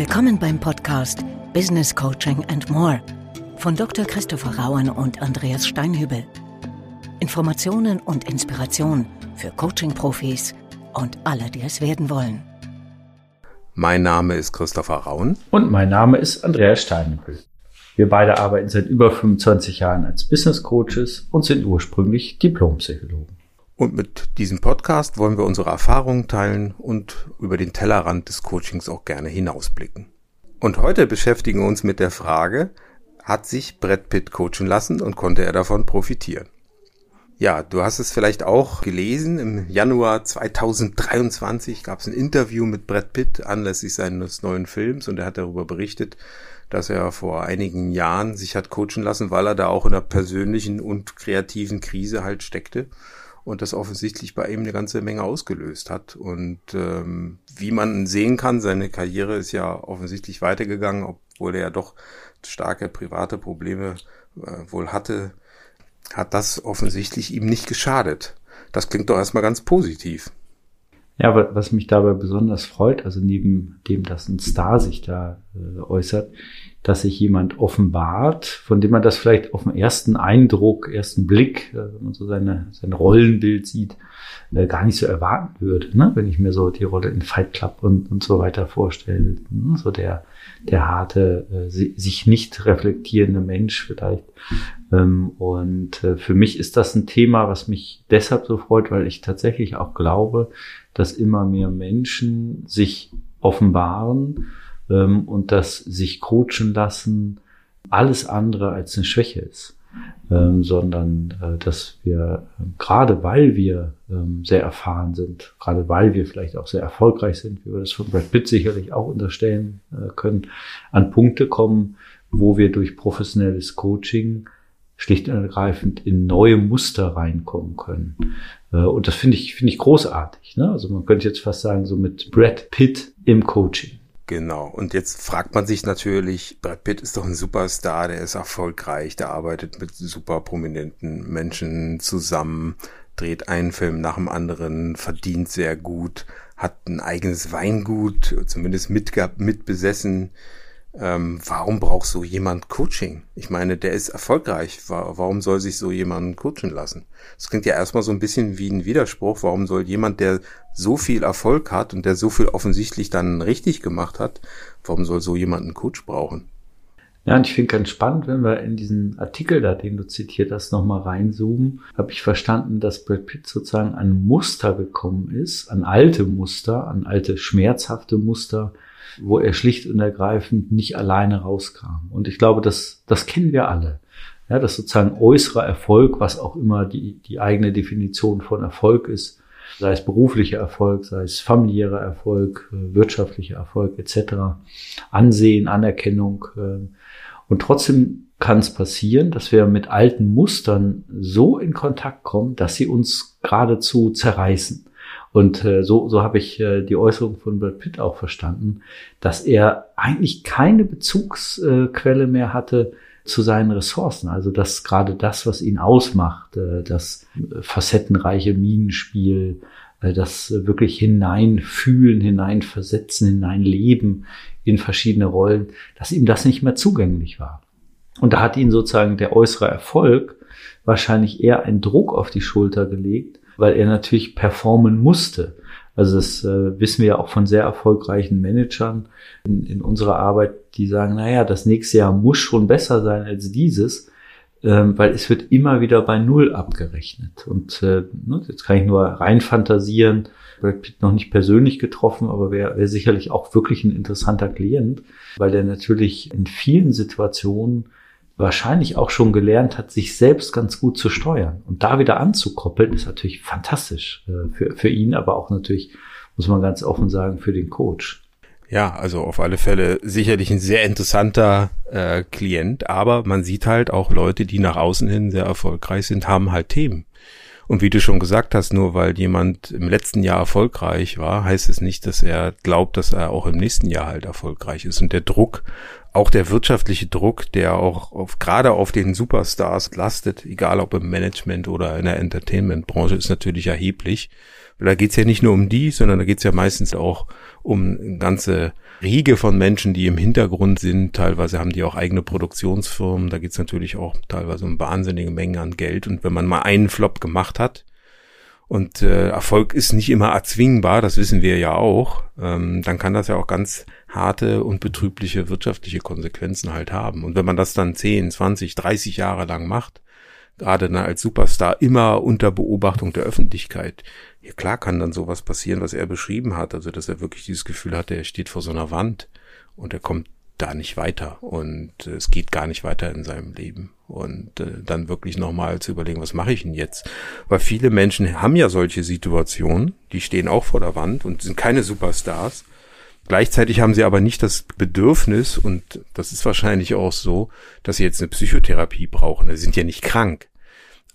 Willkommen beim Podcast Business Coaching and More von Dr. Christopher Rauen und Andreas Steinhübel. Informationen und Inspiration für Coaching-Profis und alle, die es werden wollen. Mein Name ist Christopher Rauen. Und mein Name ist Andreas Steinhübel. Wir beide arbeiten seit über 25 Jahren als Business Coaches und sind ursprünglich Diplompsychologen. Und mit diesem Podcast wollen wir unsere Erfahrungen teilen und über den Tellerrand des Coachings auch gerne hinausblicken. Und heute beschäftigen wir uns mit der Frage, hat sich Brad Pitt coachen lassen und konnte er davon profitieren? Ja, du hast es vielleicht auch gelesen. Im Januar 2023 gab es ein Interview mit Brad Pitt anlässlich seines neuen Films und er hat darüber berichtet, dass er vor einigen Jahren sich hat coachen lassen, weil er da auch in einer persönlichen und kreativen Krise halt steckte und das offensichtlich bei ihm eine ganze Menge ausgelöst hat. Und ähm, wie man sehen kann, seine Karriere ist ja offensichtlich weitergegangen, obwohl er ja doch starke private Probleme äh, wohl hatte, hat das offensichtlich ihm nicht geschadet. Das klingt doch erstmal ganz positiv. Ja, was mich dabei besonders freut, also neben dem, dass ein Star sich da äh, äußert, dass sich jemand offenbart, von dem man das vielleicht auf den ersten Eindruck, ersten Blick, äh, wenn man so seine, sein Rollenbild sieht, äh, gar nicht so erwarten würde, ne? wenn ich mir so die Rolle in Fight Club und, und so weiter vorstelle. Ne? So der, der harte, äh, sich nicht reflektierende Mensch vielleicht. Ähm, und äh, für mich ist das ein Thema, was mich deshalb so freut, weil ich tatsächlich auch glaube, dass immer mehr Menschen sich offenbaren, ähm, und das sich coachen lassen alles andere als eine Schwäche ist. Ähm, sondern äh, dass wir äh, gerade weil wir ähm, sehr erfahren sind, gerade weil wir vielleicht auch sehr erfolgreich sind, wie wir das von Brad Pitt sicherlich auch unterstellen äh, können, an Punkte kommen, wo wir durch professionelles Coaching schlicht und ergreifend in neue Muster reinkommen können. Äh, und das finde ich, finde ich großartig. Ne? Also man könnte jetzt fast sagen, so mit Brad Pitt im Coaching. Genau. Und jetzt fragt man sich natürlich, Brad Pitt ist doch ein Superstar, der ist erfolgreich, der arbeitet mit super prominenten Menschen zusammen, dreht einen Film nach dem anderen, verdient sehr gut, hat ein eigenes Weingut, zumindest mitgehabt, mitbesessen. Ähm, warum braucht so jemand Coaching? Ich meine, der ist erfolgreich. Warum soll sich so jemand coachen lassen? Das klingt ja erstmal so ein bisschen wie ein Widerspruch. Warum soll jemand, der so viel Erfolg hat und der so viel offensichtlich dann richtig gemacht hat, warum soll so jemand einen Coach brauchen? Ja, und ich finde ganz spannend, wenn wir in diesen Artikel da, den du zitiert hast, nochmal reinzoomen, habe ich verstanden, dass Brad Pitt sozusagen an Muster gekommen ist, an alte Muster, an alte schmerzhafte Muster, wo er schlicht und ergreifend nicht alleine rauskam. Und ich glaube, das, das kennen wir alle. Ja, das sozusagen äußerer Erfolg, was auch immer die, die eigene Definition von Erfolg ist, sei es beruflicher Erfolg, sei es familiärer Erfolg, äh, wirtschaftlicher Erfolg etc., Ansehen, Anerkennung. Äh, und trotzdem kann es passieren, dass wir mit alten Mustern so in Kontakt kommen, dass sie uns geradezu zerreißen. Und äh, so, so habe ich äh, die Äußerung von Brad Pitt auch verstanden, dass er eigentlich keine Bezugsquelle mehr hatte zu seinen Ressourcen. Also dass gerade das, was ihn ausmacht, äh, das facettenreiche Minenspiel, äh, das wirklich hineinfühlen, hineinversetzen, hineinleben in verschiedene Rollen, dass ihm das nicht mehr zugänglich war. Und da hat ihn sozusagen der äußere Erfolg wahrscheinlich eher einen Druck auf die Schulter gelegt, weil er natürlich performen musste. Also das äh, wissen wir ja auch von sehr erfolgreichen Managern in, in unserer Arbeit, die sagen, naja, das nächste Jahr muss schon besser sein als dieses, ähm, weil es wird immer wieder bei Null abgerechnet. Und äh, ne, jetzt kann ich nur rein fantasieren, noch nicht persönlich getroffen, aber wäre wär sicherlich auch wirklich ein interessanter Klient, weil der natürlich in vielen Situationen wahrscheinlich auch schon gelernt hat, sich selbst ganz gut zu steuern. Und da wieder anzukoppeln, ist natürlich fantastisch äh, für, für ihn, aber auch natürlich, muss man ganz offen sagen, für den Coach. Ja, also auf alle Fälle sicherlich ein sehr interessanter äh, Klient, aber man sieht halt auch Leute, die nach außen hin sehr erfolgreich sind, haben halt Themen. Und wie du schon gesagt hast, nur weil jemand im letzten Jahr erfolgreich war, heißt es nicht, dass er glaubt, dass er auch im nächsten Jahr halt erfolgreich ist. Und der Druck, auch der wirtschaftliche Druck, der auch auf, gerade auf den Superstars lastet, egal ob im Management oder in der Entertainment-Branche, ist natürlich erheblich. Da geht's ja nicht nur um die, sondern da geht's ja meistens auch um ganze Riege von Menschen, die im Hintergrund sind. Teilweise haben die auch eigene Produktionsfirmen. Da geht's natürlich auch teilweise um wahnsinnige Mengen an Geld. Und wenn man mal einen Flop gemacht hat, und äh, Erfolg ist nicht immer erzwingbar, das wissen wir ja auch, ähm, dann kann das ja auch ganz harte und betrübliche wirtschaftliche Konsequenzen halt haben. Und wenn man das dann 10, 20, 30 Jahre lang macht, gerade dann als Superstar immer unter Beobachtung der Öffentlichkeit, ja klar kann dann sowas passieren, was er beschrieben hat, also dass er wirklich dieses Gefühl hatte, er steht vor so einer Wand und er kommt da nicht weiter und äh, es geht gar nicht weiter in seinem Leben und äh, dann wirklich nochmal zu überlegen, was mache ich denn jetzt? Weil viele Menschen haben ja solche Situationen, die stehen auch vor der Wand und sind keine Superstars. Gleichzeitig haben sie aber nicht das Bedürfnis, und das ist wahrscheinlich auch so, dass sie jetzt eine Psychotherapie brauchen. Sie sind ja nicht krank.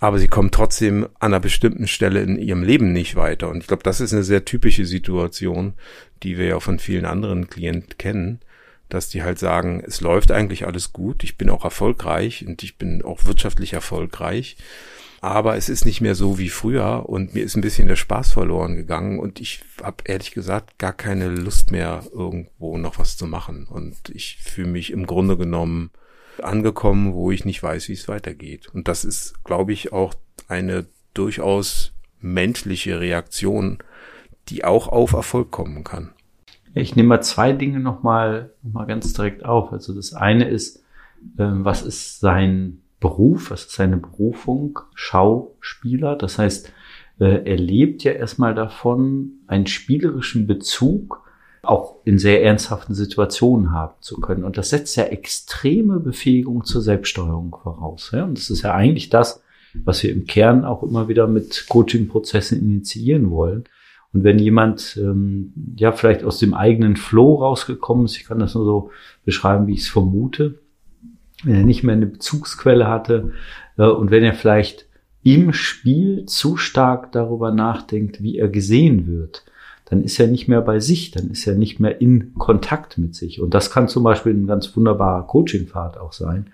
Aber sie kommen trotzdem an einer bestimmten Stelle in ihrem Leben nicht weiter. Und ich glaube, das ist eine sehr typische Situation, die wir ja von vielen anderen Klienten kennen, dass die halt sagen, es läuft eigentlich alles gut, ich bin auch erfolgreich und ich bin auch wirtschaftlich erfolgreich, aber es ist nicht mehr so wie früher und mir ist ein bisschen der Spaß verloren gegangen und ich habe ehrlich gesagt gar keine Lust mehr irgendwo noch was zu machen und ich fühle mich im Grunde genommen angekommen, wo ich nicht weiß, wie es weitergeht. Und das ist, glaube ich, auch eine durchaus menschliche Reaktion, die auch auf Erfolg kommen kann. Ich nehme mal zwei Dinge nochmal noch mal ganz direkt auf. Also das eine ist, ähm, was ist sein Beruf, was ist seine Berufung? Schauspieler. Das heißt, äh, er lebt ja erstmal davon, einen spielerischen Bezug auch in sehr ernsthaften Situationen haben zu können. Und das setzt ja extreme Befähigung zur Selbststeuerung voraus. Ja? Und das ist ja eigentlich das, was wir im Kern auch immer wieder mit Coaching-Prozessen initiieren wollen. Und wenn jemand ähm, ja vielleicht aus dem eigenen Flow rausgekommen ist, ich kann das nur so beschreiben, wie ich es vermute, wenn er nicht mehr eine Bezugsquelle hatte äh, und wenn er vielleicht im Spiel zu stark darüber nachdenkt, wie er gesehen wird, dann ist er nicht mehr bei sich, dann ist er nicht mehr in Kontakt mit sich. Und das kann zum Beispiel ein ganz wunderbarer Coaching-Pfad auch sein,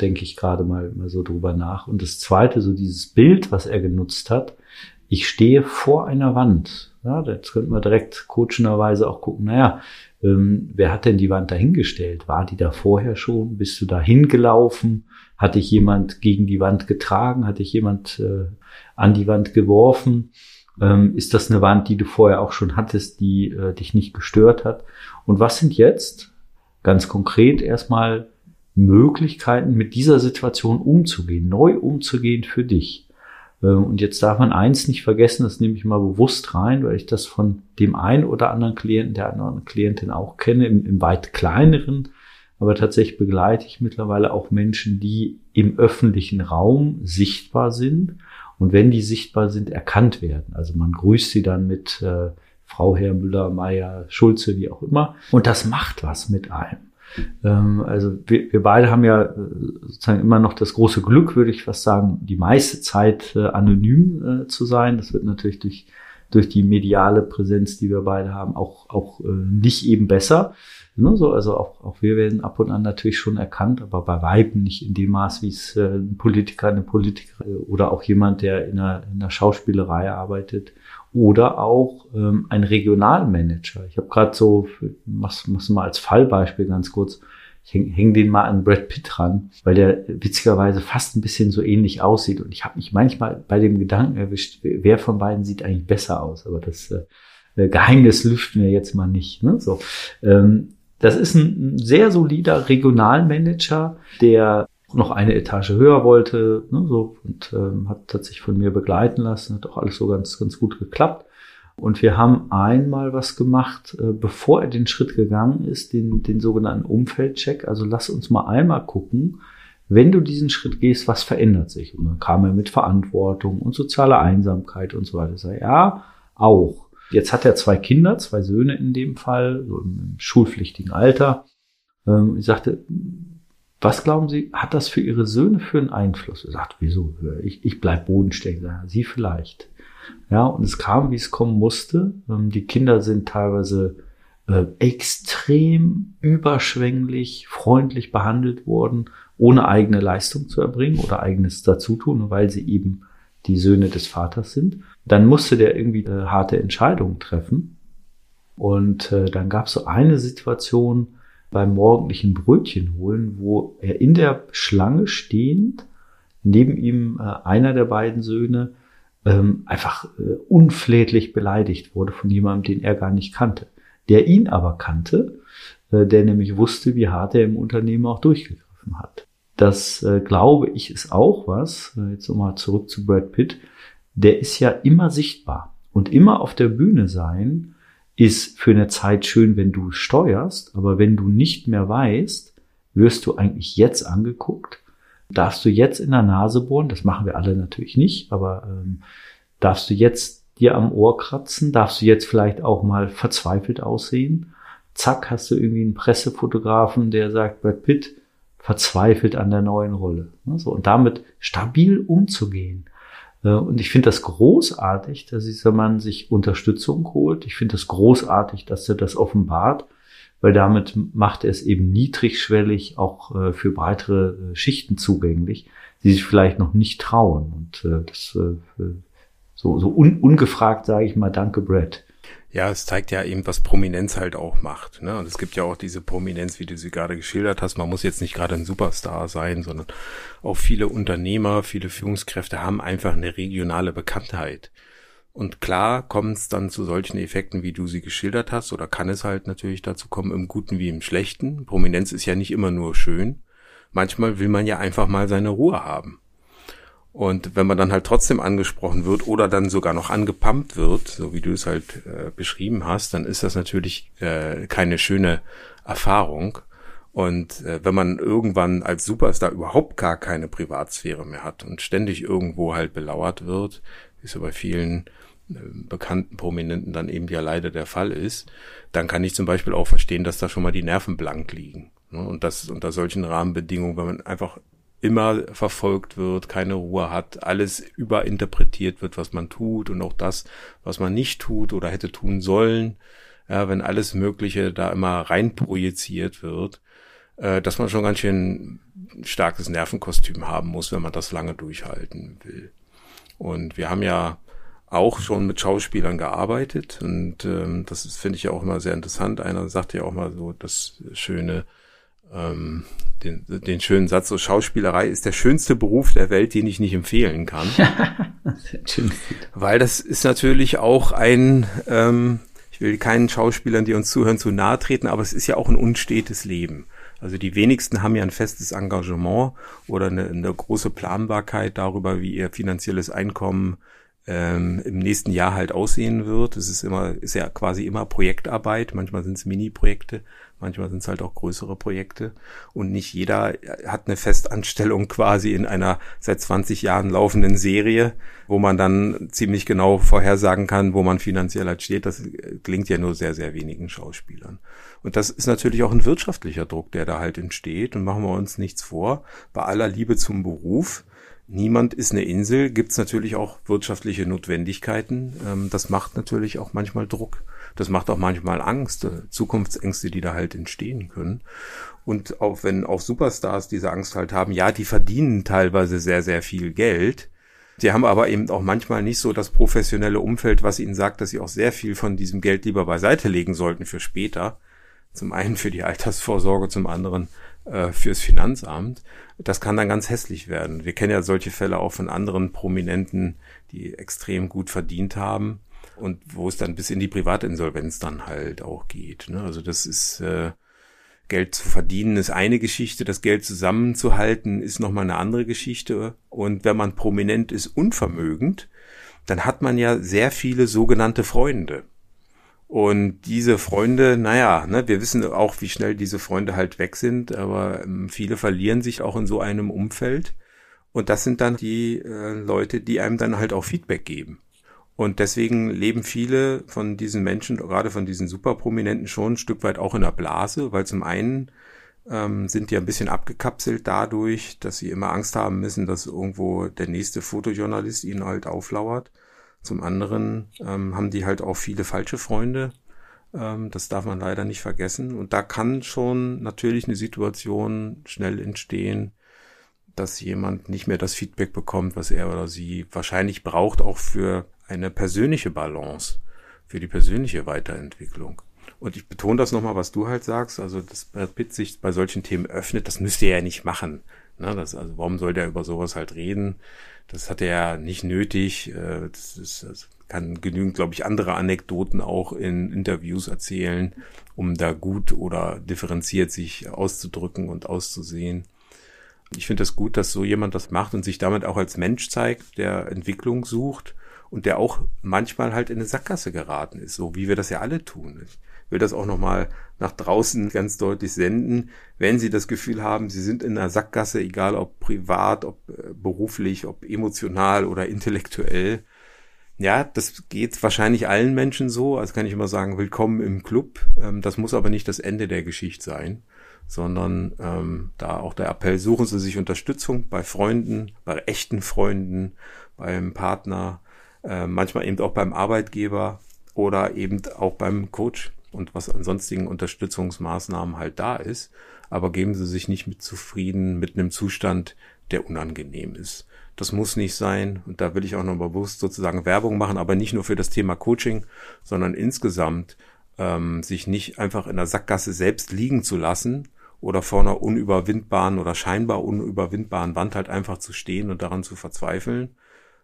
denke ich gerade mal, mal so drüber nach. Und das zweite, so dieses Bild, was er genutzt hat, ich stehe vor einer Wand. Ja, jetzt könnten wir direkt coachenderweise auch gucken, naja, ähm, wer hat denn die Wand dahingestellt? War die da vorher schon? Bist du da hingelaufen? Hat dich jemand gegen die Wand getragen? Hat dich jemand äh, an die Wand geworfen? Ähm, ist das eine Wand, die du vorher auch schon hattest, die äh, dich nicht gestört hat? Und was sind jetzt ganz konkret erstmal Möglichkeiten, mit dieser Situation umzugehen, neu umzugehen für dich? Ähm, und jetzt darf man eins nicht vergessen, das nehme ich mal bewusst rein, weil ich das von dem einen oder anderen Klienten, der anderen Klientin auch kenne, im, im weit kleineren. Aber tatsächlich begleite ich mittlerweile auch Menschen, die im öffentlichen Raum sichtbar sind und wenn die sichtbar sind, erkannt werden. Also man grüßt sie dann mit äh, Frau, Herr Müller, Meier, Schulze, wie auch immer. Und das macht was mit einem. Ähm, also wir, wir beide haben ja äh, sozusagen immer noch das große Glück, würde ich fast sagen, die meiste Zeit äh, anonym äh, zu sein. Das wird natürlich durch, durch die mediale Präsenz, die wir beide haben, auch, auch nicht eben besser. Ne, so, also auch, auch wir werden ab und an natürlich schon erkannt, aber bei Weiben nicht in dem Maß, wie es äh, ein Politiker, eine Politikerin oder auch jemand, der in einer, in einer Schauspielerei arbeitet oder auch ähm, ein Regionalmanager. Ich habe gerade so, mach's, mach's mal als Fallbeispiel ganz kurz, ich hänge häng den mal an Brad Pitt ran, weil der witzigerweise fast ein bisschen so ähnlich aussieht. Und ich habe mich manchmal bei dem Gedanken erwischt, wer von beiden sieht eigentlich besser aus. Aber das äh, Geheimnis lüften wir jetzt mal nicht. Ne? So, ähm, das ist ein sehr solider Regionalmanager, der noch eine Etage höher wollte, ne, so, und ähm, hat, hat sich von mir begleiten lassen, hat auch alles so ganz, ganz gut geklappt. Und wir haben einmal was gemacht, äh, bevor er den Schritt gegangen ist, den, den sogenannten Umfeldcheck. Also lass uns mal einmal gucken, wenn du diesen Schritt gehst, was verändert sich? Und dann kam er mit Verantwortung und sozialer Einsamkeit und so weiter. Ich sage, ja, auch. Jetzt hat er zwei Kinder, zwei Söhne in dem Fall, so im schulpflichtigen Alter. Ähm, ich sagte, was glauben Sie, hat das für Ihre Söhne für einen Einfluss? Er sagt, wieso? Ich, ich bleib bodenständig. Sie vielleicht. Ja, und es kam, wie es kommen musste. Ähm, die Kinder sind teilweise äh, extrem überschwänglich, freundlich behandelt worden, ohne eigene Leistung zu erbringen oder eigenes dazutun, weil sie eben die Söhne des Vaters sind. Dann musste der irgendwie äh, harte Entscheidungen treffen. Und äh, dann gab es so eine Situation beim morgendlichen Brötchen holen, wo er in der Schlange stehend, neben ihm äh, einer der beiden Söhne, ähm, einfach äh, unflätlich beleidigt wurde von jemandem, den er gar nicht kannte. Der ihn aber kannte, äh, der nämlich wusste, wie hart er im Unternehmen auch durchgegriffen hat. Das äh, glaube ich ist auch was, äh, jetzt nochmal zurück zu Brad Pitt, der ist ja immer sichtbar. Und immer auf der Bühne sein ist für eine Zeit schön, wenn du steuerst, aber wenn du nicht mehr weißt, wirst du eigentlich jetzt angeguckt, darfst du jetzt in der Nase bohren, das machen wir alle natürlich nicht, aber ähm, darfst du jetzt dir am Ohr kratzen, darfst du jetzt vielleicht auch mal verzweifelt aussehen, zack, hast du irgendwie einen Pressefotografen, der sagt, Brad Pitt verzweifelt an der neuen Rolle. So, und damit stabil umzugehen. Äh, und ich finde das großartig, dass dieser Mann sich Unterstützung holt. Ich finde das großartig, dass er das offenbart, weil damit macht er es eben niedrigschwellig auch äh, für breitere äh, Schichten zugänglich, die sich vielleicht noch nicht trauen. Und das so, so un, ungefragt sage ich mal, danke Brad. Ja, es zeigt ja eben, was Prominenz halt auch macht. Ne? Und es gibt ja auch diese Prominenz, wie du sie gerade geschildert hast. Man muss jetzt nicht gerade ein Superstar sein, sondern auch viele Unternehmer, viele Führungskräfte haben einfach eine regionale Bekanntheit. Und klar kommt es dann zu solchen Effekten, wie du sie geschildert hast, oder kann es halt natürlich dazu kommen, im Guten wie im Schlechten. Prominenz ist ja nicht immer nur schön. Manchmal will man ja einfach mal seine Ruhe haben. Und wenn man dann halt trotzdem angesprochen wird oder dann sogar noch angepumpt wird, so wie du es halt äh, beschrieben hast, dann ist das natürlich äh, keine schöne Erfahrung. Und äh, wenn man irgendwann als Superstar überhaupt gar keine Privatsphäre mehr hat und ständig irgendwo halt belauert wird, wie es ja bei vielen äh, bekannten Prominenten dann eben ja leider der Fall ist, dann kann ich zum Beispiel auch verstehen, dass da schon mal die Nerven blank liegen. Ne? Und das unter solchen Rahmenbedingungen, wenn man einfach immer verfolgt wird, keine Ruhe hat, alles überinterpretiert wird, was man tut und auch das, was man nicht tut oder hätte tun sollen, ja, wenn alles Mögliche da immer reinprojiziert wird, äh, dass man schon ganz schön starkes Nervenkostüm haben muss, wenn man das lange durchhalten will. Und wir haben ja auch schon mit Schauspielern gearbeitet und ähm, das finde ich ja auch immer sehr interessant. Einer sagt ja auch mal so das schöne, ähm, den, den schönen Satz, so Schauspielerei ist der schönste Beruf der Welt, den ich nicht empfehlen kann. Weil das ist natürlich auch ein, ähm, ich will keinen Schauspielern, die uns zuhören, zu nahe treten, aber es ist ja auch ein unstetes Leben. Also die wenigsten haben ja ein festes Engagement oder eine, eine große Planbarkeit darüber, wie ihr finanzielles Einkommen ähm, im nächsten Jahr halt aussehen wird. Es ist immer, ist ja quasi immer Projektarbeit. Manchmal sind es Mini-Projekte, manchmal sind es halt auch größere Projekte. Und nicht jeder hat eine Festanstellung quasi in einer seit 20 Jahren laufenden Serie, wo man dann ziemlich genau vorhersagen kann, wo man finanziell halt steht. Das klingt ja nur sehr, sehr wenigen Schauspielern. Und das ist natürlich auch ein wirtschaftlicher Druck, der da halt entsteht. Und machen wir uns nichts vor. Bei aller Liebe zum Beruf niemand ist eine Insel, gibt es natürlich auch wirtschaftliche Notwendigkeiten. Ähm, das macht natürlich auch manchmal Druck. Das macht auch manchmal Angst, äh, Zukunftsängste, die da halt entstehen können. Und auch wenn auch Superstars diese Angst halt haben, ja, die verdienen teilweise sehr, sehr viel Geld. Die haben aber eben auch manchmal nicht so das professionelle Umfeld, was ihnen sagt, dass sie auch sehr viel von diesem Geld lieber beiseite legen sollten für später. Zum einen für die Altersvorsorge, zum anderen äh, fürs Finanzamt. Das kann dann ganz hässlich werden. Wir kennen ja solche Fälle auch von anderen Prominenten, die extrem gut verdient haben und wo es dann bis in die Privatinsolvenz dann halt auch geht. Ne? Also das ist äh, Geld zu verdienen ist eine Geschichte, das Geld zusammenzuhalten ist nochmal eine andere Geschichte. Und wenn man prominent ist, unvermögend, dann hat man ja sehr viele sogenannte Freunde. Und diese Freunde, naja, ne, wir wissen auch, wie schnell diese Freunde halt weg sind, aber ähm, viele verlieren sich auch in so einem Umfeld. Und das sind dann die äh, Leute, die einem dann halt auch Feedback geben. Und deswegen leben viele von diesen Menschen, gerade von diesen Superprominenten, schon ein Stück weit auch in der Blase, weil zum einen ähm, sind die ein bisschen abgekapselt dadurch, dass sie immer Angst haben müssen, dass irgendwo der nächste Fotojournalist ihnen halt auflauert. Zum anderen ähm, haben die halt auch viele falsche Freunde. Ähm, das darf man leider nicht vergessen. Und da kann schon natürlich eine Situation schnell entstehen, dass jemand nicht mehr das Feedback bekommt, was er oder sie wahrscheinlich braucht, auch für eine persönliche Balance, für die persönliche Weiterentwicklung. Und ich betone das nochmal, was du halt sagst, also dass Brad Pitt sich bei solchen Themen öffnet, das müsste er ja nicht machen. Ne, das, also warum soll der über sowas halt reden? Das hat er nicht nötig. Äh, das, ist, das kann genügend, glaube ich, andere Anekdoten auch in Interviews erzählen, um da gut oder differenziert sich auszudrücken und auszusehen. Ich finde das gut, dass so jemand das macht und sich damit auch als Mensch zeigt, der Entwicklung sucht und der auch manchmal halt in eine Sackgasse geraten ist, so wie wir das ja alle tun. Ich will das auch nochmal nach draußen ganz deutlich senden. Wenn Sie das Gefühl haben, Sie sind in einer Sackgasse, egal ob privat, ob äh, beruflich, ob emotional oder intellektuell, ja, das geht wahrscheinlich allen Menschen so. Also kann ich immer sagen, willkommen im Club. Ähm, das muss aber nicht das Ende der Geschichte sein, sondern ähm, da auch der Appell, suchen Sie sich Unterstützung bei Freunden, bei echten Freunden, beim Partner, äh, manchmal eben auch beim Arbeitgeber oder eben auch beim Coach und was an sonstigen Unterstützungsmaßnahmen halt da ist. Aber geben Sie sich nicht mit zufrieden mit einem Zustand, der unangenehm ist. Das muss nicht sein. Und da will ich auch noch bewusst sozusagen Werbung machen, aber nicht nur für das Thema Coaching, sondern insgesamt ähm, sich nicht einfach in der Sackgasse selbst liegen zu lassen oder vor einer unüberwindbaren oder scheinbar unüberwindbaren Wand halt einfach zu stehen und daran zu verzweifeln,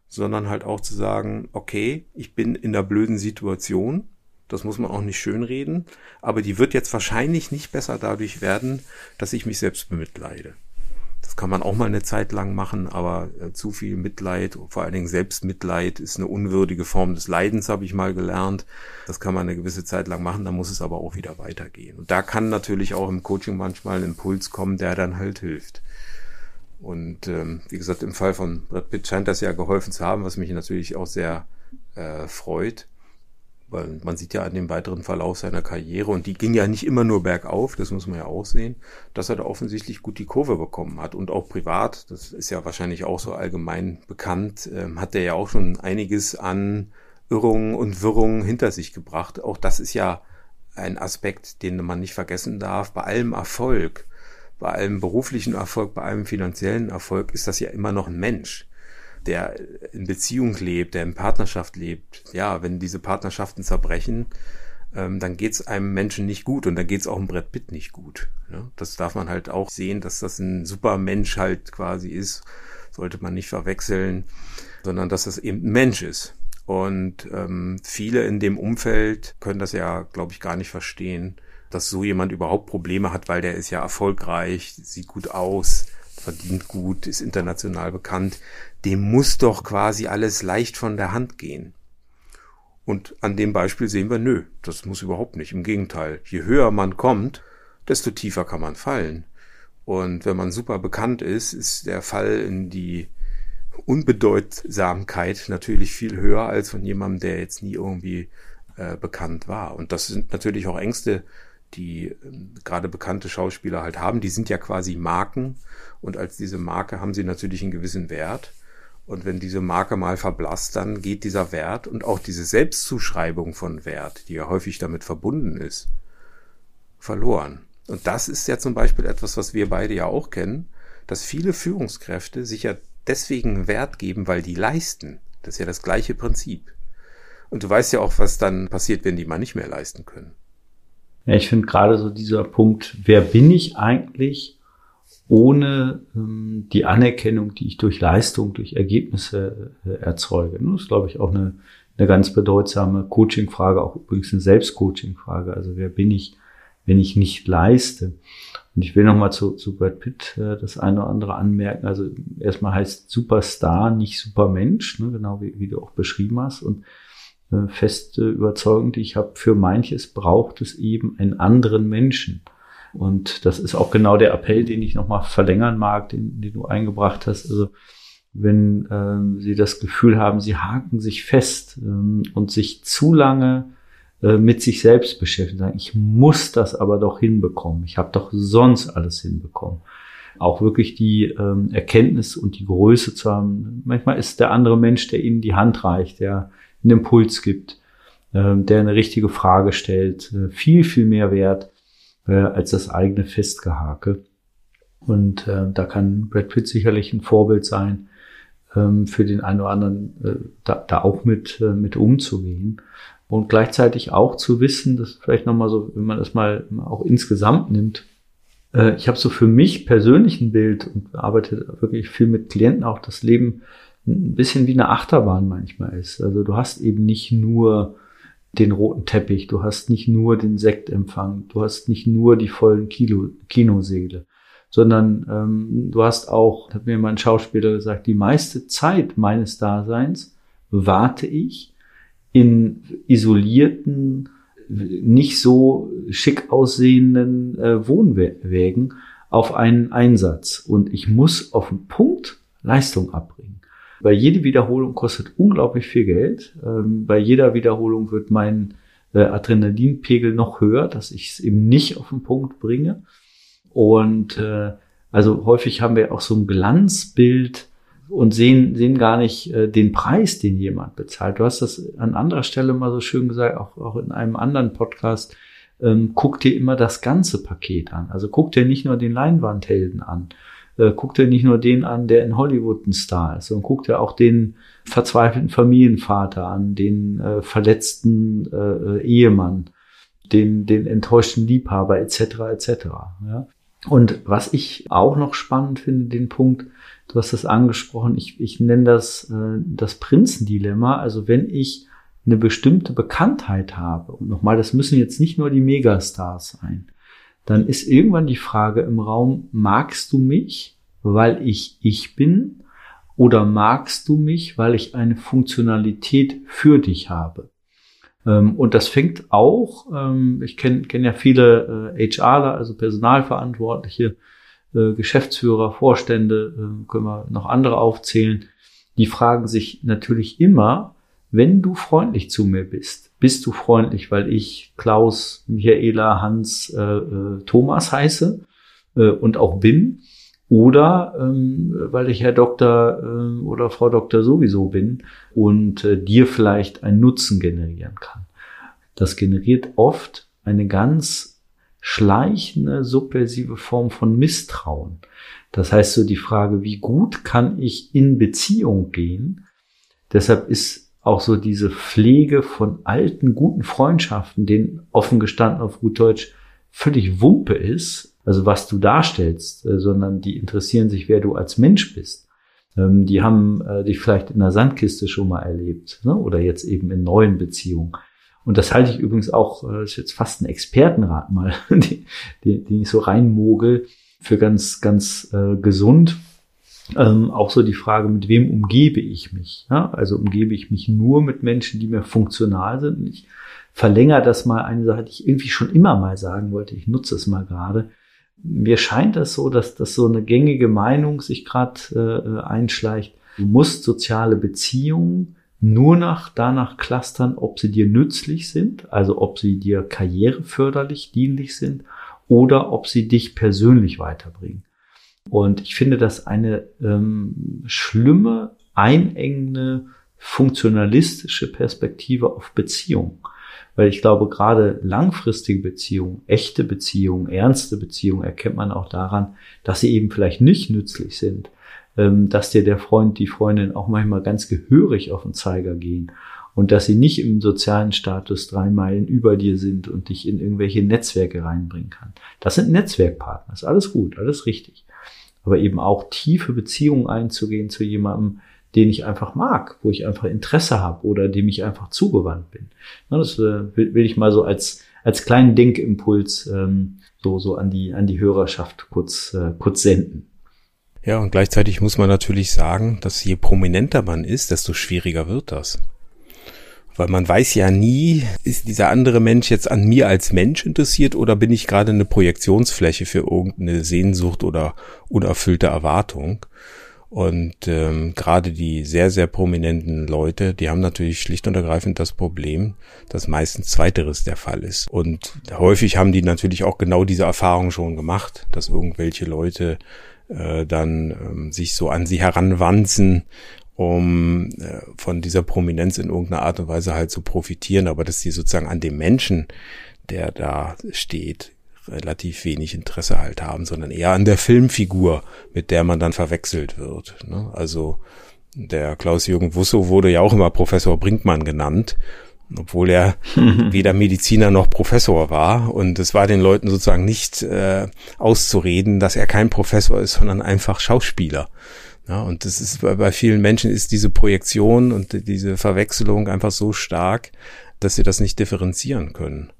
sondern halt auch zu sagen, okay, ich bin in der blöden Situation, das muss man auch nicht schönreden. Aber die wird jetzt wahrscheinlich nicht besser dadurch werden, dass ich mich selbst bemitleide. Das kann man auch mal eine Zeit lang machen, aber äh, zu viel Mitleid, vor allen Dingen Selbstmitleid, ist eine unwürdige Form des Leidens, habe ich mal gelernt. Das kann man eine gewisse Zeit lang machen, dann muss es aber auch wieder weitergehen. Und da kann natürlich auch im Coaching manchmal ein Impuls kommen, der dann halt hilft. Und ähm, wie gesagt, im Fall von Brad Pitt scheint das ja geholfen zu haben, was mich natürlich auch sehr äh, freut weil man sieht ja an dem weiteren Verlauf seiner Karriere und die ging ja nicht immer nur bergauf, das muss man ja auch sehen, dass er da offensichtlich gut die Kurve bekommen hat und auch privat, das ist ja wahrscheinlich auch so allgemein bekannt, ähm, hat er ja auch schon einiges an Irrungen und Wirrungen hinter sich gebracht. Auch das ist ja ein Aspekt, den man nicht vergessen darf. Bei allem Erfolg, bei allem beruflichen Erfolg, bei allem finanziellen Erfolg ist das ja immer noch ein Mensch der in Beziehung lebt, der in Partnerschaft lebt, ja, wenn diese Partnerschaften zerbrechen, ähm, dann geht's einem Menschen nicht gut und dann geht's auch einem Brett Pitt nicht gut. Das darf man halt auch sehen, dass das ein super Mensch halt quasi ist, sollte man nicht verwechseln, sondern dass das eben ein Mensch ist. Und ähm, viele in dem Umfeld können das ja, glaube ich, gar nicht verstehen, dass so jemand überhaupt Probleme hat, weil der ist ja erfolgreich, sieht gut aus, verdient gut, ist international bekannt dem muss doch quasi alles leicht von der Hand gehen. Und an dem Beispiel sehen wir, nö, das muss überhaupt nicht. Im Gegenteil, je höher man kommt, desto tiefer kann man fallen. Und wenn man super bekannt ist, ist der Fall in die Unbedeutsamkeit natürlich viel höher als von jemandem, der jetzt nie irgendwie äh, bekannt war. Und das sind natürlich auch Ängste, die äh, gerade bekannte Schauspieler halt haben. Die sind ja quasi Marken und als diese Marke haben sie natürlich einen gewissen Wert. Und wenn diese Marke mal verblasst, dann geht dieser Wert und auch diese Selbstzuschreibung von Wert, die ja häufig damit verbunden ist, verloren. Und das ist ja zum Beispiel etwas, was wir beide ja auch kennen, dass viele Führungskräfte sich ja deswegen Wert geben, weil die leisten. Das ist ja das gleiche Prinzip. Und du weißt ja auch, was dann passiert, wenn die mal nicht mehr leisten können. Ja, ich finde gerade so dieser Punkt, wer bin ich eigentlich? ohne ähm, die Anerkennung, die ich durch Leistung, durch Ergebnisse äh, erzeuge. Das ist, glaube ich, auch eine, eine ganz bedeutsame Coaching-Frage, auch übrigens eine Selbstcoaching-Frage. Also wer bin ich, wenn ich nicht leiste? Und ich will nochmal zu, zu Brad Pitt äh, das eine oder andere anmerken. Also erstmal heißt Superstar nicht Supermensch, ne, genau wie, wie du auch beschrieben hast. Und äh, feste Überzeugung, die ich habe, für manches braucht es eben einen anderen Menschen. Und das ist auch genau der Appell, den ich nochmal verlängern mag, den, den du eingebracht hast. Also wenn ähm, Sie das Gefühl haben, Sie haken sich fest ähm, und sich zu lange äh, mit sich selbst beschäftigen, sagen, ich muss das aber doch hinbekommen. Ich habe doch sonst alles hinbekommen. Auch wirklich die ähm, Erkenntnis und die Größe zu haben. Manchmal ist der andere Mensch, der Ihnen die Hand reicht, der einen Impuls gibt, äh, der eine richtige Frage stellt, äh, viel, viel mehr wert äh, als das eigene Festgehake. Und äh, da kann Brad Pitt sicherlich ein Vorbild sein, ähm, für den einen oder anderen da, da auch mit, mit umzugehen. Und gleichzeitig auch zu wissen, dass vielleicht nochmal so, wenn man das mal auch insgesamt nimmt, ich habe so für mich persönlich ein Bild und arbeite wirklich viel mit Klienten auch, das Leben ein bisschen wie eine Achterbahn manchmal ist. Also du hast eben nicht nur den roten Teppich, du hast nicht nur den Sektempfang, du hast nicht nur die vollen Kilo, Kinoseele, sondern ähm, du hast auch, hat mir mein Schauspieler gesagt, die meiste Zeit meines Daseins warte ich in isolierten, nicht so schick aussehenden äh, Wohnwägen auf einen Einsatz. Und ich muss auf den Punkt Leistung abbringen. Weil jede Wiederholung kostet unglaublich viel Geld. Ähm, bei jeder Wiederholung wird mein äh, Adrenalinpegel noch höher, dass ich es eben nicht auf den Punkt bringe. Und äh, also häufig haben wir auch so ein Glanzbild und sehen, sehen gar nicht äh, den Preis, den jemand bezahlt. Du hast das an anderer Stelle mal so schön gesagt, auch, auch in einem anderen Podcast. Ähm, guck dir immer das ganze Paket an. Also guck dir nicht nur den Leinwandhelden an. Äh, guck dir nicht nur den an, der in Hollywood ein Star ist, sondern guck dir auch den verzweifelten Familienvater an, den äh, verletzten äh, Ehemann, den, den enttäuschten Liebhaber etc. etc. Ja? Und was ich auch noch spannend finde, den Punkt, du hast das angesprochen, ich, ich nenne das äh, das Prinzendilemma. Also wenn ich eine bestimmte Bekanntheit habe, und nochmal, das müssen jetzt nicht nur die Megastars sein, dann ist irgendwann die Frage im Raum, magst du mich, weil ich ich bin, oder magst du mich, weil ich eine Funktionalität für dich habe? Ähm, und das fängt auch, ähm, ich kenne kenn ja viele äh, HRler, also Personalverantwortliche, äh, Geschäftsführer, Vorstände, äh, können wir noch andere aufzählen, die fragen sich natürlich immer, wenn du freundlich zu mir bist, bist du freundlich, weil ich Klaus, Michaela, Hans, äh, äh, Thomas heiße äh, und auch bin, oder ähm, weil ich Herr Doktor äh, oder Frau Doktor sowieso bin und äh, dir vielleicht einen Nutzen generieren kann. Das generiert oft eine ganz schleichende, subversive Form von Misstrauen. Das heißt so die Frage, wie gut kann ich in Beziehung gehen? Deshalb ist auch so diese Pflege von alten, guten Freundschaften, denen offen gestanden auf gut Deutsch völlig Wumpe ist, also was du darstellst, äh, sondern die interessieren sich, wer du als Mensch bist. Ähm, die haben äh, dich vielleicht in der Sandkiste schon mal erlebt ne? oder jetzt eben in neuen Beziehungen. Und das halte ich übrigens auch, äh, das ist jetzt fast ein Expertenrat mal, die ich so reinmogel, für ganz, ganz gesund. Ähm, auch so die Frage, mit wem umgebe ich mich? Ja? Also umgebe ich mich nur mit Menschen, die mir funktional sind. Ich verlängere das mal eine Sache, die ich irgendwie schon immer mal sagen wollte. Ich nutze es mal gerade mir scheint das so, dass das so eine gängige Meinung sich gerade äh, einschleicht. Du musst soziale Beziehungen nur nach danach clustern, ob sie dir nützlich sind, also ob sie dir karriereförderlich, dienlich sind oder ob sie dich persönlich weiterbringen. Und ich finde das eine ähm, schlimme, einengende, funktionalistische Perspektive auf Beziehung. Weil ich glaube, gerade langfristige Beziehungen, echte Beziehungen, ernste Beziehungen erkennt man auch daran, dass sie eben vielleicht nicht nützlich sind, ähm, dass dir der Freund, die Freundin auch manchmal ganz gehörig auf den Zeiger gehen und dass sie nicht im sozialen Status drei Meilen über dir sind und dich in irgendwelche Netzwerke reinbringen kann. Das sind Netzwerkpartner, ist alles gut, alles richtig. Aber eben auch tiefe Beziehungen einzugehen zu jemandem, den ich einfach mag, wo ich einfach Interesse habe oder dem ich einfach zugewandt bin. Das äh, will ich mal so als, als kleinen Denkimpuls ähm, so, so an die, an die Hörerschaft kurz, äh, kurz senden. Ja, und gleichzeitig muss man natürlich sagen, dass je prominenter man ist, desto schwieriger wird das. Weil man weiß ja nie, ist dieser andere Mensch jetzt an mir als Mensch interessiert oder bin ich gerade eine Projektionsfläche für irgendeine Sehnsucht oder unerfüllte Erwartung. Und ähm, gerade die sehr, sehr prominenten Leute, die haben natürlich schlicht und ergreifend das Problem, dass meistens zweiteres der Fall ist. Und häufig haben die natürlich auch genau diese Erfahrung schon gemacht, dass irgendwelche Leute äh, dann ähm, sich so an sie heranwanzen, um äh, von dieser Prominenz in irgendeiner Art und Weise halt zu profitieren, aber dass sie sozusagen an dem Menschen, der da steht, relativ wenig Interesse halt haben, sondern eher an der Filmfigur, mit der man dann verwechselt wird. Ne? Also der Klaus-Jürgen Wusso wurde ja auch immer Professor Brinkmann genannt, obwohl er weder Mediziner noch Professor war. Und es war den Leuten sozusagen nicht äh, auszureden, dass er kein Professor ist, sondern einfach Schauspieler. Ja, und das ist bei, vielen Menschen ist diese Projektion und diese Verwechslung einfach so stark, dass sie das nicht differenzieren können.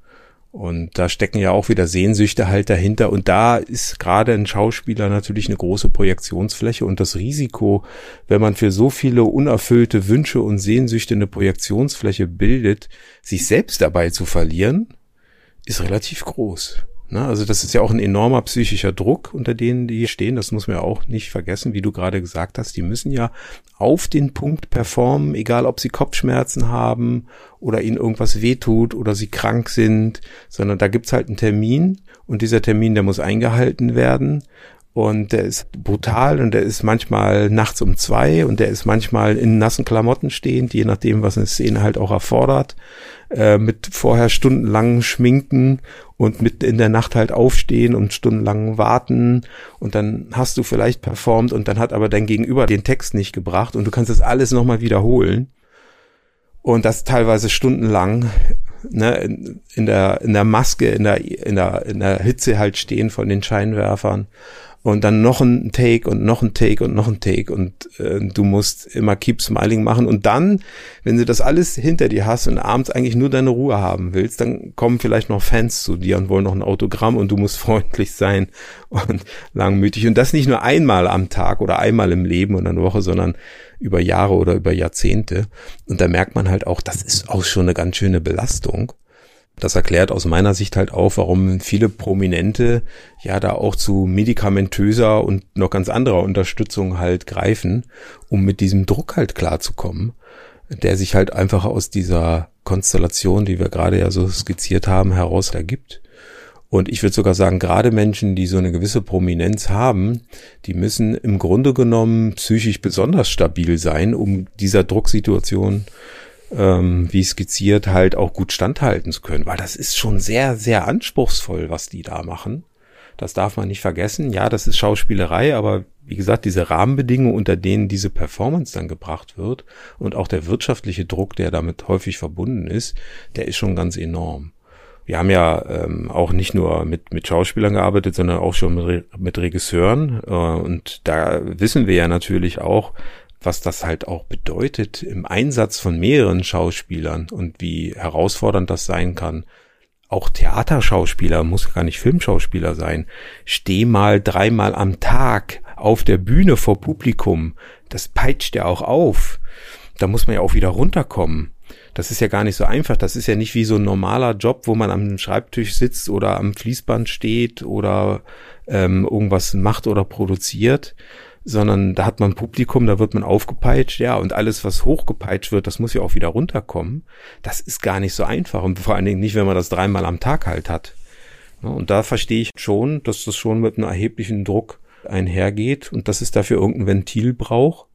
Und da stecken ja auch wieder Sehnsüchte halt dahinter. Und da ist gerade ein Schauspieler natürlich eine große Projektionsfläche und das Risiko, wenn man für so viele unerfüllte Wünsche und Sehnsüchte eine Projektionsfläche bildet, sich selbst dabei zu verlieren, ist relativ groß. Ne? Also das ist ja auch ein enormer psychischer Druck, unter denen die stehen. Das muss man ja auch nicht vergessen, wie du gerade gesagt hast. Die müssen ja auf den Punkt performen, egal ob sie Kopfschmerzen haben oder ihnen irgendwas wehtut oder sie krank sind, sondern da gibt's halt einen Termin und dieser Termin, der muss eingehalten werden. Und der ist brutal und der ist manchmal nachts um zwei und der ist manchmal in nassen Klamotten stehend, je nachdem, was eine Szene halt auch erfordert, äh, mit vorher stundenlangen Schminken und mit in der Nacht halt aufstehen und stundenlang warten. Und dann hast du vielleicht performt und dann hat aber dein Gegenüber den Text nicht gebracht und du kannst das alles nochmal wiederholen. Und das teilweise stundenlang ne, in, in der in der Maske in der in der in der Hitze halt stehen von den Scheinwerfern und dann noch ein Take und noch ein Take und noch ein Take. Und äh, du musst immer Keep Smiling machen. Und dann, wenn du das alles hinter dir hast und abends eigentlich nur deine Ruhe haben willst, dann kommen vielleicht noch Fans zu dir und wollen noch ein Autogramm und du musst freundlich sein und langmütig. Und das nicht nur einmal am Tag oder einmal im Leben oder eine Woche, sondern über Jahre oder über Jahrzehnte. Und da merkt man halt auch, das ist auch schon eine ganz schöne Belastung das erklärt aus meiner Sicht halt auch, warum viele Prominente ja da auch zu medikamentöser und noch ganz anderer Unterstützung halt greifen, um mit diesem Druck halt klarzukommen, der sich halt einfach aus dieser Konstellation, die wir gerade ja so skizziert haben, heraus ergibt. Und ich würde sogar sagen, gerade Menschen, die so eine gewisse Prominenz haben, die müssen im Grunde genommen psychisch besonders stabil sein, um dieser Drucksituation ähm, wie skizziert, halt auch gut standhalten zu können, weil das ist schon sehr, sehr anspruchsvoll, was die da machen. Das darf man nicht vergessen. Ja, das ist Schauspielerei, aber wie gesagt, diese Rahmenbedingungen, unter denen diese Performance dann gebracht wird und auch der wirtschaftliche Druck, der damit häufig verbunden ist, der ist schon ganz enorm. Wir haben ja ähm, auch nicht nur mit, mit Schauspielern gearbeitet, sondern auch schon mit, mit Regisseuren. Äh, und da wissen wir ja natürlich auch, was das halt auch bedeutet im Einsatz von mehreren Schauspielern und wie herausfordernd das sein kann. Auch Theaterschauspieler, muss gar nicht Filmschauspieler sein. Steh mal dreimal am Tag auf der Bühne vor Publikum. Das peitscht ja auch auf. Da muss man ja auch wieder runterkommen. Das ist ja gar nicht so einfach. Das ist ja nicht wie so ein normaler Job, wo man am Schreibtisch sitzt oder am Fließband steht oder ähm, irgendwas macht oder produziert, sondern da hat man Publikum, da wird man aufgepeitscht, ja, und alles, was hochgepeitscht wird, das muss ja auch wieder runterkommen. Das ist gar nicht so einfach und vor allen Dingen nicht, wenn man das dreimal am Tag halt hat. Und da verstehe ich schon, dass das schon mit einem erheblichen Druck einhergeht und dass es dafür irgendein Ventil braucht,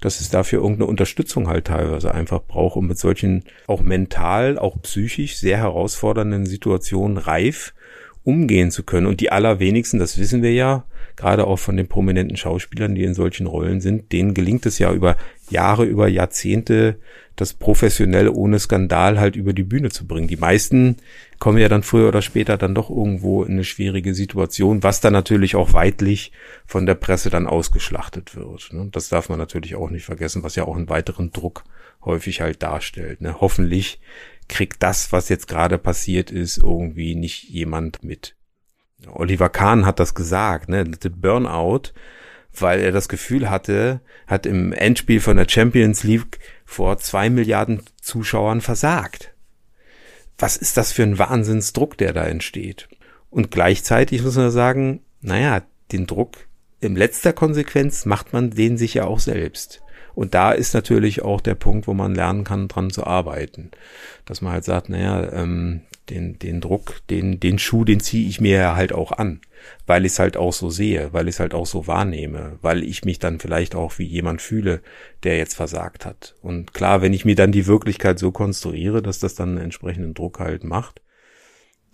dass es dafür irgendeine Unterstützung halt teilweise einfach braucht, um mit solchen auch mental, auch psychisch sehr herausfordernden Situationen reif umgehen zu können. Und die allerwenigsten, das wissen wir ja, gerade auch von den prominenten Schauspielern, die in solchen Rollen sind, denen gelingt es ja über Jahre, über Jahrzehnte, das professionell ohne Skandal halt über die Bühne zu bringen. Die meisten kommen ja dann früher oder später dann doch irgendwo in eine schwierige Situation, was dann natürlich auch weitlich von der Presse dann ausgeschlachtet wird. Ne? Das darf man natürlich auch nicht vergessen, was ja auch einen weiteren Druck häufig halt darstellt. Ne? Hoffentlich kriegt das, was jetzt gerade passiert ist, irgendwie nicht jemand mit. Oliver Kahn hat das gesagt, ne, Burnout, weil er das Gefühl hatte, hat im Endspiel von der Champions League vor zwei Milliarden Zuschauern versagt. Was ist das für ein Wahnsinnsdruck, der da entsteht? Und gleichzeitig muss man sagen, naja, den Druck in letzter Konsequenz macht man den sich ja auch selbst. Und da ist natürlich auch der Punkt, wo man lernen kann, dran zu arbeiten. Dass man halt sagt, naja, ähm, den, den Druck, den, den Schuh, den ziehe ich mir ja halt auch an, weil ich es halt auch so sehe, weil ich es halt auch so wahrnehme, weil ich mich dann vielleicht auch wie jemand fühle, der jetzt versagt hat. Und klar, wenn ich mir dann die Wirklichkeit so konstruiere, dass das dann einen entsprechenden Druck halt macht,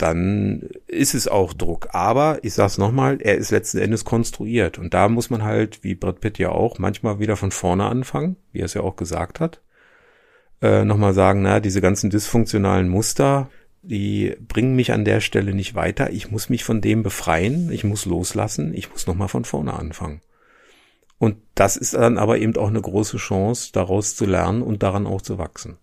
dann ist es auch Druck. Aber ich sag's nochmal, er ist letzten Endes konstruiert. Und da muss man halt, wie Brad Pitt ja auch, manchmal wieder von vorne anfangen, wie er es ja auch gesagt hat. Äh, nochmal sagen, na, diese ganzen dysfunktionalen Muster, die bringen mich an der Stelle nicht weiter. Ich muss mich von dem befreien, ich muss loslassen, ich muss nochmal von vorne anfangen. Und das ist dann aber eben auch eine große Chance, daraus zu lernen und daran auch zu wachsen.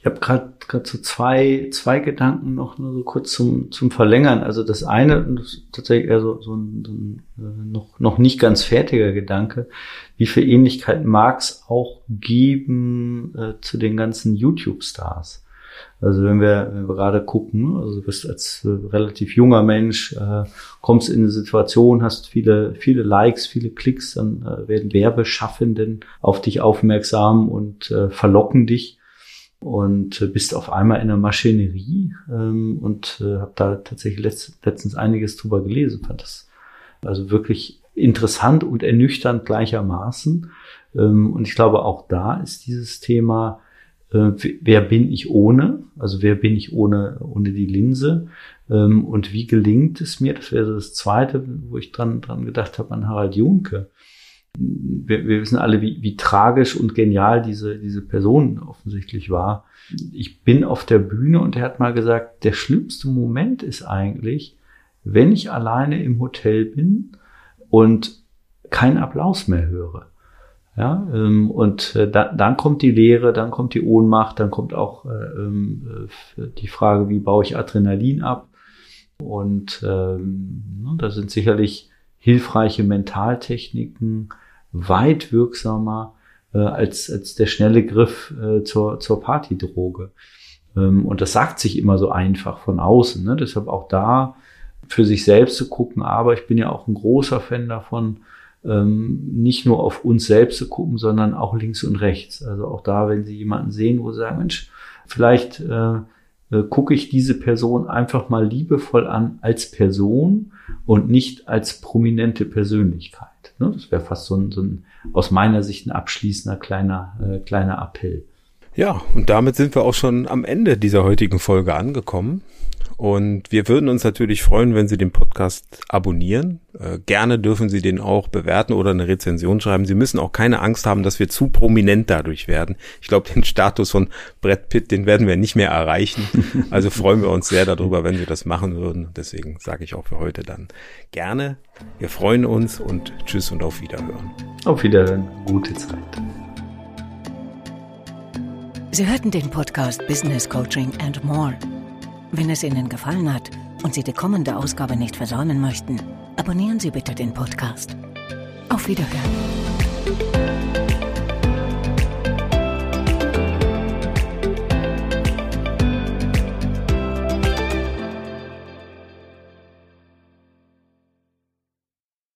Ich habe gerade so zwei zwei Gedanken noch nur so kurz zum zum Verlängern. Also das eine das ist tatsächlich eher so, so ein, so ein äh, noch noch nicht ganz fertiger Gedanke. Wie viel Ähnlichkeit mag es auch geben äh, zu den ganzen YouTube-Stars? Also wenn wir, wenn wir gerade gucken, also du bist als äh, relativ junger Mensch, äh, kommst in eine Situation, hast viele, viele Likes, viele Klicks, dann äh, werden Werbeschaffenden auf dich aufmerksam und verlocken dich und bist auf einmal in der Maschinerie ähm, und äh, habe da tatsächlich letzt, letztens einiges drüber gelesen. Fand das also wirklich interessant und ernüchternd gleichermaßen. Ähm, und ich glaube, auch da ist dieses Thema, äh, wer bin ich ohne? Also wer bin ich ohne, ohne die Linse? Ähm, und wie gelingt es mir? Das wäre das Zweite, wo ich dran, dran gedacht habe an Harald Junke wir, wir wissen alle, wie, wie tragisch und genial diese, diese Person offensichtlich war. Ich bin auf der Bühne und er hat mal gesagt, der schlimmste Moment ist eigentlich, wenn ich alleine im Hotel bin und keinen Applaus mehr höre. Ja, ähm, und äh, da, dann kommt die Leere, dann kommt die Ohnmacht, dann kommt auch äh, ähm, äh, die Frage, wie baue ich Adrenalin ab? Und ähm, ne, da sind sicherlich hilfreiche Mentaltechniken, weit wirksamer äh, als, als der schnelle Griff äh, zur, zur Partydroge. Ähm, und das sagt sich immer so einfach von außen. Ne? Deshalb auch da für sich selbst zu gucken. Aber ich bin ja auch ein großer Fan davon, ähm, nicht nur auf uns selbst zu gucken, sondern auch links und rechts. Also auch da, wenn Sie jemanden sehen, wo Sie sagen, Mensch, vielleicht äh, äh, gucke ich diese Person einfach mal liebevoll an als Person und nicht als prominente Persönlichkeit. Ne? Das wäre fast so ein, so ein, aus meiner Sicht ein abschließender kleiner, äh, kleiner Appell. Ja, und damit sind wir auch schon am Ende dieser heutigen Folge angekommen. Und wir würden uns natürlich freuen, wenn Sie den Podcast abonnieren. Äh, gerne dürfen Sie den auch bewerten oder eine Rezension schreiben. Sie müssen auch keine Angst haben, dass wir zu prominent dadurch werden. Ich glaube, den Status von Brett Pitt, den werden wir nicht mehr erreichen. Also freuen wir uns sehr darüber, wenn Sie das machen würden. Deswegen sage ich auch für heute dann gerne. Wir freuen uns und tschüss und auf Wiederhören. Auf Wiederhören. Gute Zeit. Sie hörten den Podcast Business Coaching and More. Wenn es Ihnen gefallen hat und Sie die kommende Ausgabe nicht versäumen möchten, abonnieren Sie bitte den Podcast. Auf Wiederhören.